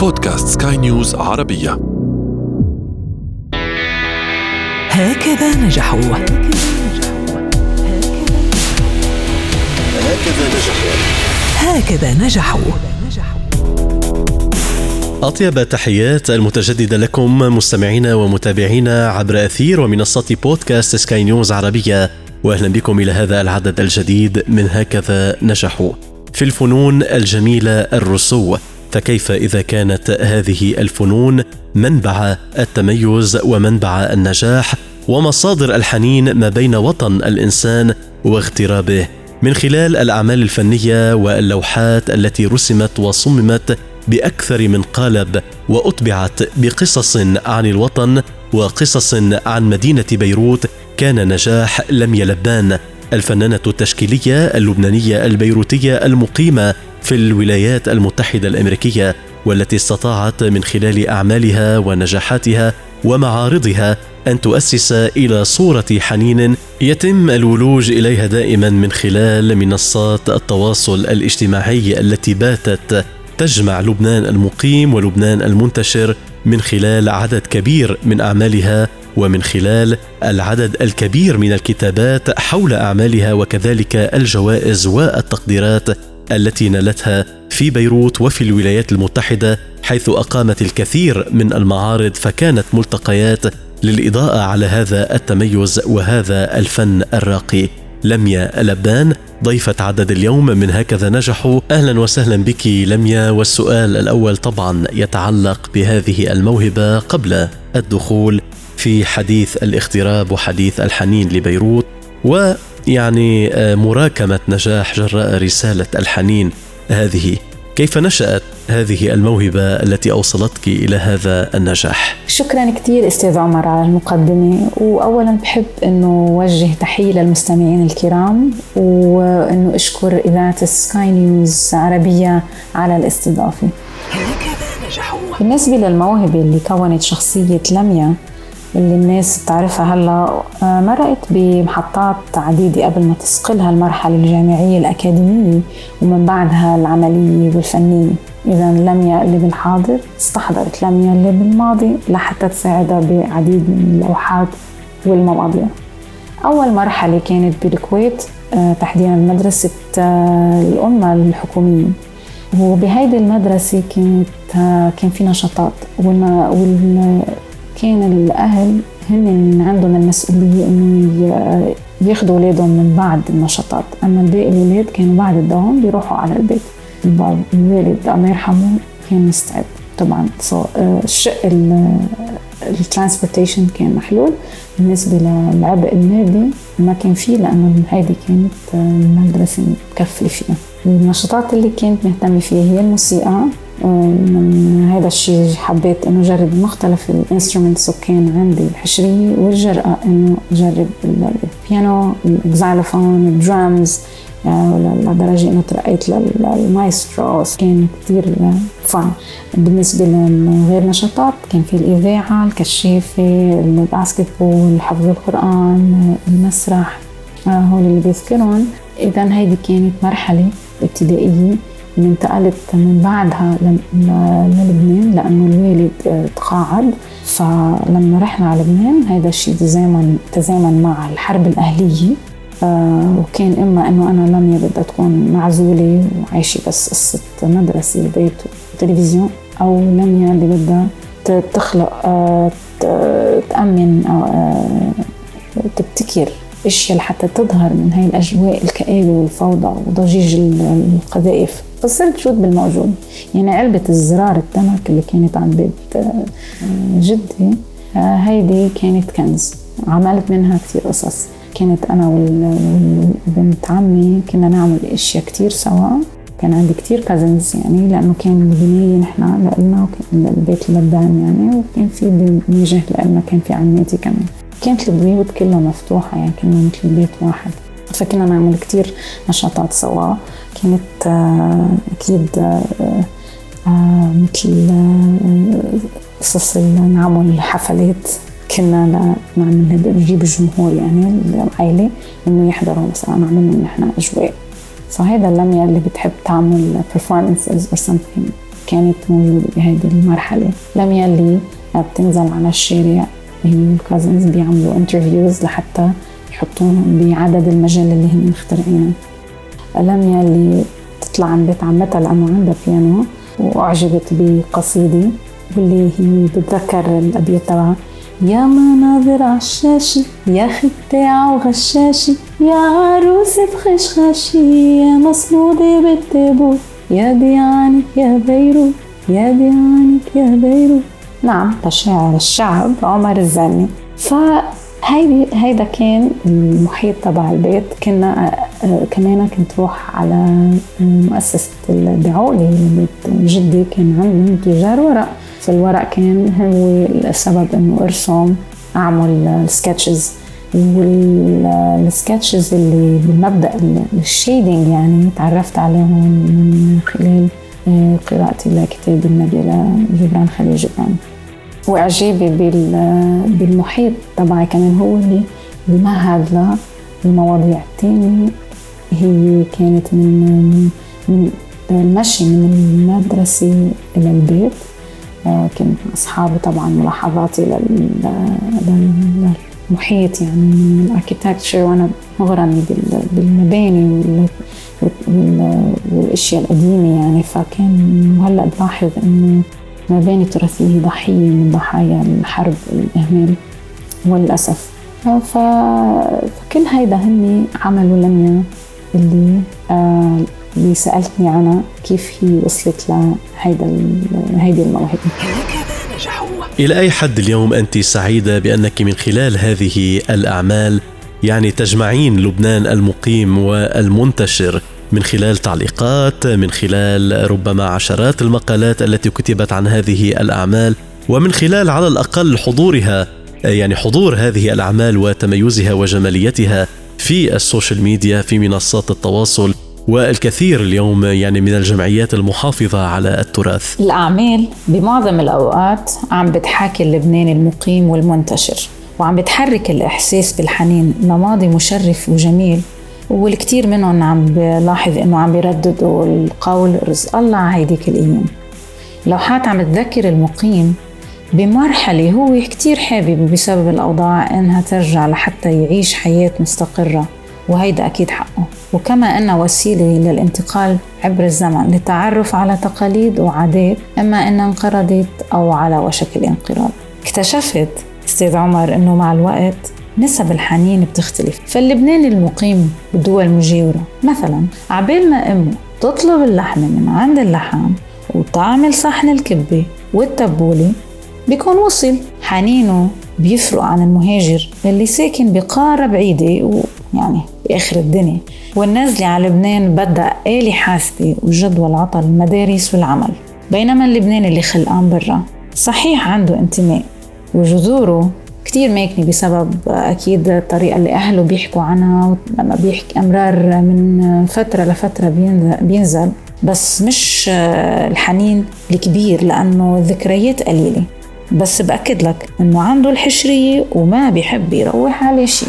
بودكاست سكاي نيوز عربية. هكذا نجحوا. هكذا نجحوا. أطيب تحيات المتجددة لكم مستمعينا ومتابعينا عبر أثير ومنصة بودكاست سكاي نيوز عربية. وأهلا بكم إلى هذا العدد الجديد من هكذا نجحوا. في الفنون الجميلة الرسو. فكيف إذا كانت هذه الفنون منبع التميز ومنبع النجاح ومصادر الحنين ما بين وطن الإنسان واغترابه. من خلال الأعمال الفنية واللوحات التي رسمت وصممت بأكثر من قالب وأطبعت بقصص عن الوطن وقصص عن مدينة بيروت كان نجاح لم يلبان. الفنانة التشكيلية اللبنانية البيروتية المقيمة في الولايات المتحدة الأمريكية والتي استطاعت من خلال أعمالها ونجاحاتها ومعارضها أن تؤسس إلى صورة حنين يتم الولوج إليها دائما من خلال منصات التواصل الاجتماعي التي باتت تجمع لبنان المقيم ولبنان المنتشر من خلال عدد كبير من أعمالها ومن خلال العدد الكبير من الكتابات حول أعمالها وكذلك الجوائز والتقديرات التي نالتها في بيروت وفي الولايات المتحدة حيث أقامت الكثير من المعارض فكانت ملتقيات للإضاءة على هذا التميز وهذا الفن الراقي. لميا لبان ضيفة عدد اليوم من هكذا نجحوا. أهلا وسهلا بك لميا والسؤال الأول طبعا يتعلق بهذه الموهبة قبل الدخول في حديث الاغتراب وحديث الحنين لبيروت ويعني آه، مراكمة نجاح جراء رسالة الحنين هذه. كيف نشأت هذه الموهبة التي أوصلتك إلى هذا النجاح؟ شكرا كثير أستاذ عمر على المقدمة وأولا بحب أنه وجه تحية للمستمعين الكرام وأنه أشكر إذاعة سكاي نيوز عربية على الاستضافة. هكذا نجحوا بالنسبة للموهبة اللي كونت شخصية لميا اللي الناس بتعرفها هلا آه، مرقت بمحطات عديدة قبل ما تسقلها المرحلة الجامعية الأكاديمية ومن بعدها العملية والفنية. إذا لميا اللي بالحاضر استحضرت لميا اللي بالماضي لحتى تساعدها بعديد من اللوحات والمواضيع. أول مرحلة كانت بالكويت آه، تحديدا بمدرسة آه، الأمة الحكومية. وبهيدي المدرسة كانت كان في نشاطات كان الأهل هن عندهم المسؤولية إنه ياخذوا أولادهم من بعد النشاطات. أما باقي الأولاد كانوا بعد الدوام بيروحوا على البيت. الوالد الله يرحمه كان مستعد. طبعا آه، الشق الترانسبورتيشن كان محلول. بالنسبة للعبء المادي ما كان فيه لأنه هيدي كانت المدرسة متكفلة فيها. النشاطات اللي كنت مهتمة فيها هي الموسيقى من هذا الشيء حبيت إنه أجرب مختلف ال instruments وكان عندي الحشريه والجرأه إنه أجرب البيانو ال xylophone الدرامز لدرجة إنه ترقيت للمايسترو. كان كتير فن. بالنسبة لغير نشاطات كان في الإذاعة الكشافة ال basketball حفظ القرآن المسرح آه، هول اللي بيذكرهم إذا هيدي كانت مرحلة ابتدائية. انتقلت من بعدها للبنان لأنه الوالد آه، تقاعد. فلما رحنا على لبنان هذا الشيء تزامن تزامن مع الحرب الأهلية. آه وكان إما إنه أنا لميا بدها تكون معزولة وعايشة بس قصة مدرسة وبيت وتلفزيون أو لميا اللي بدها تخلق آه تأمن تبتكر. أشياء لحتى تظهر من هاي الأجواء الكآبة والفوضى وضجيج القذائف. فصرت شوت بالموجود يعني علبة الزرار التمك اللي كانت عند بيت آه، جدي آه، هيدي كانت كنز. عملت منها كثير قصص. كانت أنا وبنت عمي كنا نعمل أشياء كثير سوا. كان عندي كتير كازنز يعني لأنه كان البناية نحن لنا وكان البيت لبان يعني وكان في بنيجه لنا كان في عماتي كمان. كانت البيوت كلها مفتوحة يعني كنا مثل بيت واحد. فكنا نعمل كتير نشاطات سوا. كانت آه، أكيد آه، آه، مثل قصص نعمل حفلات كنا نعمل نجيب الجمهور يعني العائلة إنه يحضروا مثلا نعمل نحن أجواء. فهيدي لميا اللي بتحب تعمل performances or something كانت موجودة بهذه المرحلة. لميا اللي بتنزل على الشارع ال cousins بيعملوا interviews لحتى يحطوهم بعدد المجلة اللي هن مخترعينه. لميا اللي تطلع عن بيت عمتها لأنه عندها بيانو وأعجبت بقصيدة واللي هي بتذكر الأبيات تبعها. يا مناظر عشاشي يا خداع وغشاشي يا عروس بخشخاشي يا مصمودة بالتابوت يا ديانك يا بيروت يا ديانك يا بيروت. نعم لشاعر الشعب عمر الزلمي فهيدي هيدا كان المحيط تبع البيت. كنا آه، كمان كنت روح على مؤسسة الدعولي جدي كان عندهم تجار ورق. فالورق كان هو السبب إنه أرسم أعمل sketches وال sketches اللي بالمبدأ ال shading يعني تعرفت عليهم من خلال قراءتي لكتاب النبي لجبران خليل جبران. واعجابي بالمحيط تبعي كمان هو اللي بمهد للمواضيع الثانية هي كانت من من المشي من المدرسة إلى البيت. آه، مع أصحابي طبعا ملاحظاتي للمحيط يعني من الأركيتكتشر وأنا مغرمة بالمباني والأشياء القديمة يعني فكان وهلا بلاحظ إنه مباني تراثية ضحية من ضحايا الحرب والإهمال وللأسف. فكل هيدا هني عملوا لميا اللي آه اللي سألتني عنها كيف هي وصلت لهيدا هيدي الموهبة. إلى أي حد اليوم أنت سعيدة بأنك من خلال هذه الأعمال يعني تجمعين لبنان المقيم والمنتشر؟ من خلال تعليقات من خلال ربما عشرات المقالات التي كتبت عن هذه الأعمال ومن خلال على الأقل حضورها يعني حضور هذه الأعمال وتميزها وجماليتها في ال social media في منصات التواصل والكثير اليوم يعني من الجمعيات المحافظة على التراث. الأعمال بمعظم الأوقات عم بتحاكي اللبناني المقيم والمنتشر وعم بتحرك الإحساس بالحنين لماضي مشرف وجميل. والكثير منهم عم بلاحظ إنه عم بيرددوا القول رزق الله هيديك الأيام لوحات عم تذكر المقيم بمرحلة هو كتير حابب بسبب الأوضاع إنها ترجع لحتى يعيش حياة مستقرة وهيدا أكيد حقه. وكما أنها وسيلة للانتقال عبر الزمن للتعرف على تقاليد وعادات إما أنها انقرضت أو على وشك الانقراض. اكتشفت أستاذ عمر إنه مع الوقت نسب الحنين بتختلف. فاللبناني المقيم بالدول المجاورة مثلا عبال ما أمه تطلب اللحمة من عند اللحام وتعمل صحن الكبة والتبولة بيكون وصل. حنينه بيفرق عن المهاجر اللي ساكن بقارة بعيدة ويعني بآخر الدنيا. والنازلة على لبنان بدأ آلي حاسبة وجدول عطل المدارس والعمل. بينما اللبناني اللي خلقان برا صحيح عنده انتماء وجذوره كتير ماكنة بسبب أكيد الطريقة اللي أهله بيحكوا عنها لما بيحكي أمرار من فترة لفترة بينزل. بس مش الحنين الكبير لأنه الذكريات قليلة. بس بأكد لك أنه عنده الحشرية وما بيحب يروح على شيء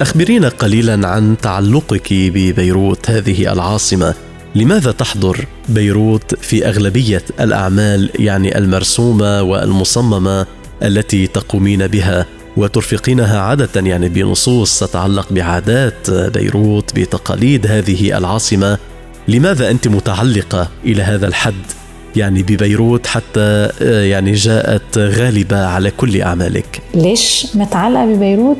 أخبرينا قليلا عن تعلقك ببيروت هذه العاصمة. لماذا تحضر بيروت في أغلبية الأعمال يعني المرسومة والمصممة؟ التي تقومين بها وترفقينها عادة يعني بنصوص تتعلق بعادات بيروت بتقاليد هذه العاصمة. لماذا أنت متعلقة إلى هذا الحد؟ يعني ببيروت حتى يعني جاءت غالبة على كل أعمالك. ليش متعلقة ببيروت؟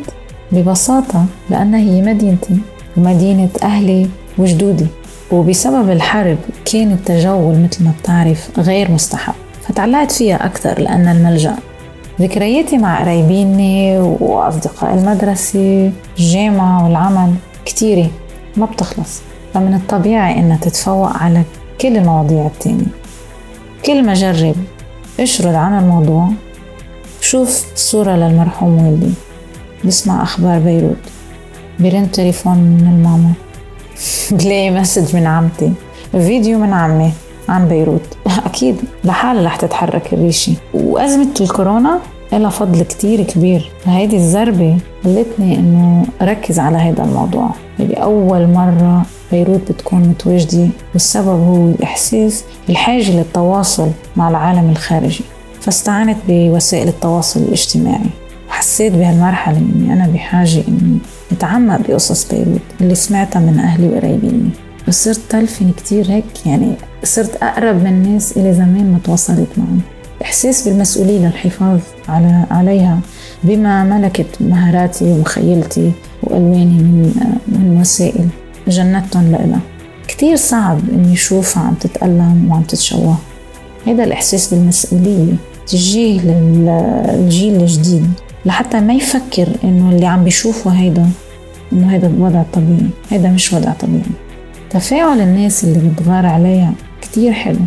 ببساطة لأنها هي مدينتي ومدينة أهلي وجدودي. وبسبب الحرب كان التجول مثل ما بتعرف غير مستحب. فتعلقت فيها أكثر لأن الملجأ ذكرياتي مع قرايبيني وأصدقاء المدرسة الجامعة والعمل كتيرة ما بتخلص. فمن الطبيعي إنها تتفوق على كل المواضيع التانية. كل ما جرب أشرد عن الموضوع شوف صورة للمرحوم والدي. بسمع أخبار بيروت. برن تليفون من الماما. بلاقي message من عمتي. فيديو من عمي عن بيروت. أكيد. لحالها رح تتحرك الريشة. وأزمة الكورونا لها فضل كتير كبير. هيدي الزربة خلتني إنه أركز على هذا الموضوع. هيدي أول مرة بيروت بتكون متواجدة والسبب هو الإحساس الحاجة للتواصل مع العالم الخارجي. فاستعنت بوسائل التواصل الاجتماعي. حسيت بهالمرحلة إني أنا بحاجة إني أتعمق بقصص بيروت اللي سمعتها من أهلي وقرايبيني. وصرت تلفن كتير هيك يعني صرت أقرب من الناس اللي زمان ما تواصلت معهم. إحساس بالمسؤولية للحفاظ على عليها بما ملكت مهاراتي ومخيلتي وألواني من من وسائل جنتهم لإلها. كتير صعب إني أشوفها عم تتألم وعم تتشوه. هذا الإحساس بالمسؤولية تجيه للجيل الجديد لحتى ما يفكر إنه اللي عم بيشوفه هيدا إنه هيدا وضع طبيعي. هيدا مش وضع طبيعي. تفاعل الناس اللي بتغار عليها كتير حلو.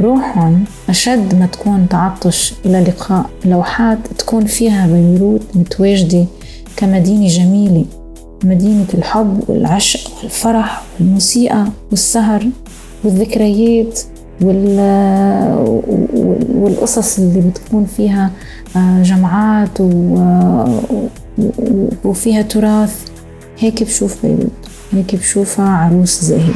روحهم أشد ما تكون تعطش إلى لقاء. لوحات تكون فيها بيروت متواجدة كمدينة جميلة. مدينة الحب والعشق والفرح والموسيقى والسهر والذكريات والقصص اللي بتكون فيها آه، جمعات وفيها تراث. هيك بشوف بيروت. هيك بشوفها عروس زاهية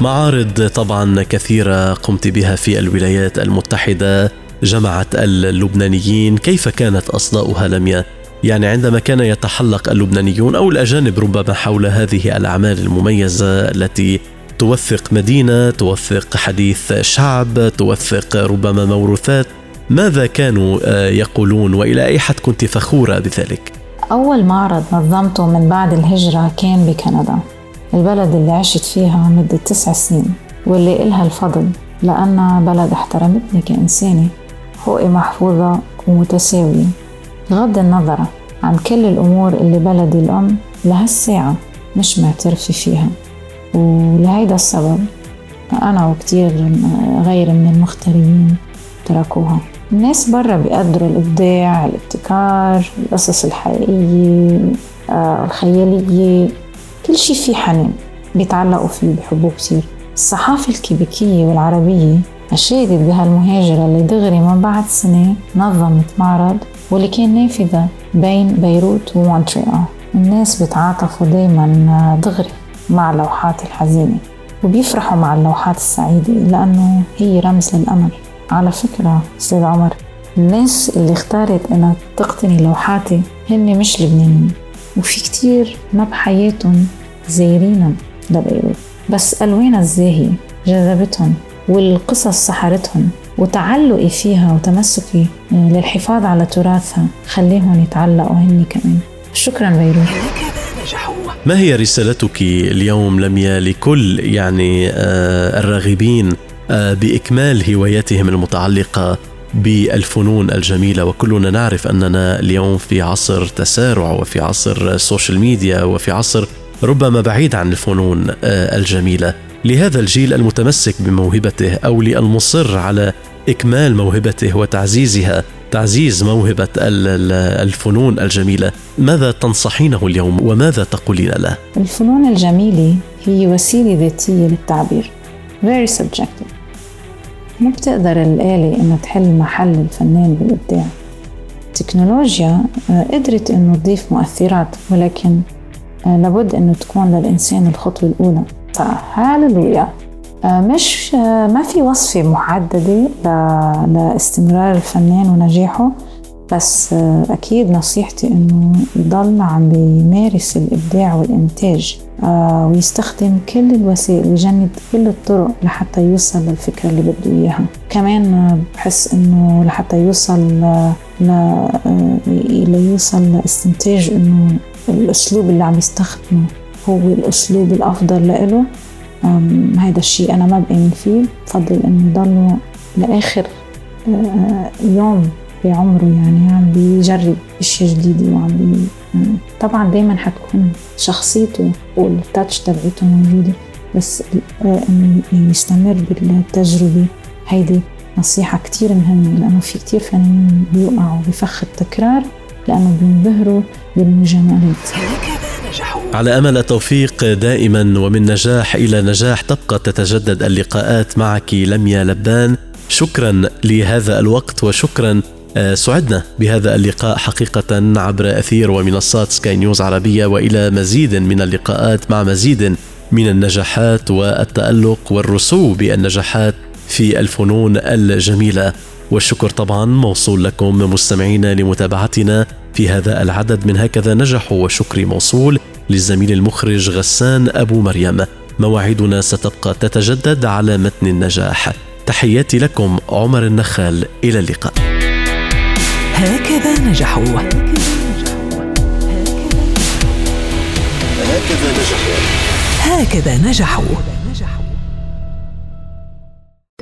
معارض طبعا كثيرة قمت بها في الولايات المتحدة جمعت اللبنانيين كيف كانت أصداؤها لميا؟ يعني عندما كان يتحلق اللبنانيون أو الأجانب ربما حول هذه الأعمال المميزة التي توثق مدينة توثق حديث شعب توثق ربما موروثات ماذا كانوا آه، يقولون وإلى أي حد كنت فخورة بذلك؟ أول معرض نظمته من بعد الهجرة كان بكندا البلد اللي عشت فيها مدة تسع سنين واللي إلها الفضل لأنها بلد احترمتني كإنسانة حقوقي محفوظة ومتساوية. بغض النظر عن كل الأمور اللي بلدي الأم لهالساعة مش معترفة فيها. ولهيدا السبب أنا وكتير غير من المغتربين تركوها. الناس برا بيقدروا الإبداع الابتكار القصص الحقيقية آه، الخيالية كل شي فيه حنين بيتعلقوا فيه بحبوه كتير. الصحافة الكيبيكية والعربية أشادت بهالمهاجرة اللي دغري من بعد سنة نظمت معرض واللي كان نافذة بين بيروت ومونتريال. الناس بيتعاطفوا دايما دغري مع اللوحات الحزينة وبيفرحوا مع اللوحات السعيدة لأنه هي رمز للأمل. على فكرة أستاذ عمر الناس اللي اختارت إنها تقتني لوحاتي هن مش لبنانيين. وفي كتير ما بحياتهم زايرين لبيروت بس ألوانها الزاهية جذبتهم والقصص سحرتهم وتعلقي فيها وتمسكي للحفاظ على تراثها خليهم يتعلقوا هني كمان. شكرا بيروت. ما هي رسالتك اليوم لميا لكل يعني آه الراغبين بإكمال هواياتهم المتعلقة بالفنون الجميلة. وكلنا نعرف أننا اليوم في عصر تسارع وفي عصر social media وفي عصر ربما بعيد عن الفنون آه، الجميلة. لهذا الجيل المتمسك بموهبته أو للمصر على إكمال موهبته وتعزيزها تعزيز موهبة الفنون الجميلة ماذا تنصحينه اليوم وماذا تقولين له؟ الفنون الجميلة هي وسيلة ذاتية للتعبير very subjective. ما بتقدر الآلة إنها تحل محل الفنان بالإبداع التكنولوجيا آه، قدرت إنه تضيف مؤثرات ولكن آه، لابد إنه تكون للإنسان الخطوة الأولى. هاللويا آه، مش ما في وصفة محددة لاستمرار الفنان ونجاحه. بس أكيد نصيحتي إنه يضل عم بيمارس الإبداع والإنتاج آه، ويستخدم كل الوسائل ويجند كل الطرق لحتى يوصل للفكرة اللي بده إياها. كمان بحس إنه لحتى يوصل ل... ليوصل لاستنتاج إنه الأسلوب اللي عم يستخدمه هو الأسلوب الأفضل لإله هذا الشيء أنا ما بآمن فيه. بفضل إنه يضلوا لآخر آه، يوم بعمره يعني عم بيجرب اشياء جديده وعم بي طبعا دائما حتكون شخصيته والتاتش تبعته موجودة بس إنه يستمر بالتجربة. هيدي نصيحة كثير مهمة لأنه في كثير فنانين بيوقعوا بفخ التكرار لأنه بينبهروا بالمجاملات. على أمل التوفيق دائما ومن نجاح إلى نجاح تبقى تتجدد اللقاءات معك لميا لبان شكرا لهذا الوقت وشكرا آه، سعدنا بهذا اللقاء حقيقة عبر أثير ومنصات سكاي نيوز عربية وإلى مزيد من اللقاءات مع مزيد من النجاحات والتألق والرسو بالنجاحات في الفنون الجميلة. والشكر طبعا موصول لكم مستمعينا لمتابعتنا في هذا العدد. من هكذا نجحوا وشكري موصول للزميل المخرج غسان أبو مريم. مواعيدنا ستبقى تتجدد على متن النجاح. تحياتي لكم عمر النخال. إلى اللقاء. هكذا نجحوا. هكذا نجحوا. هكذا نجحوا.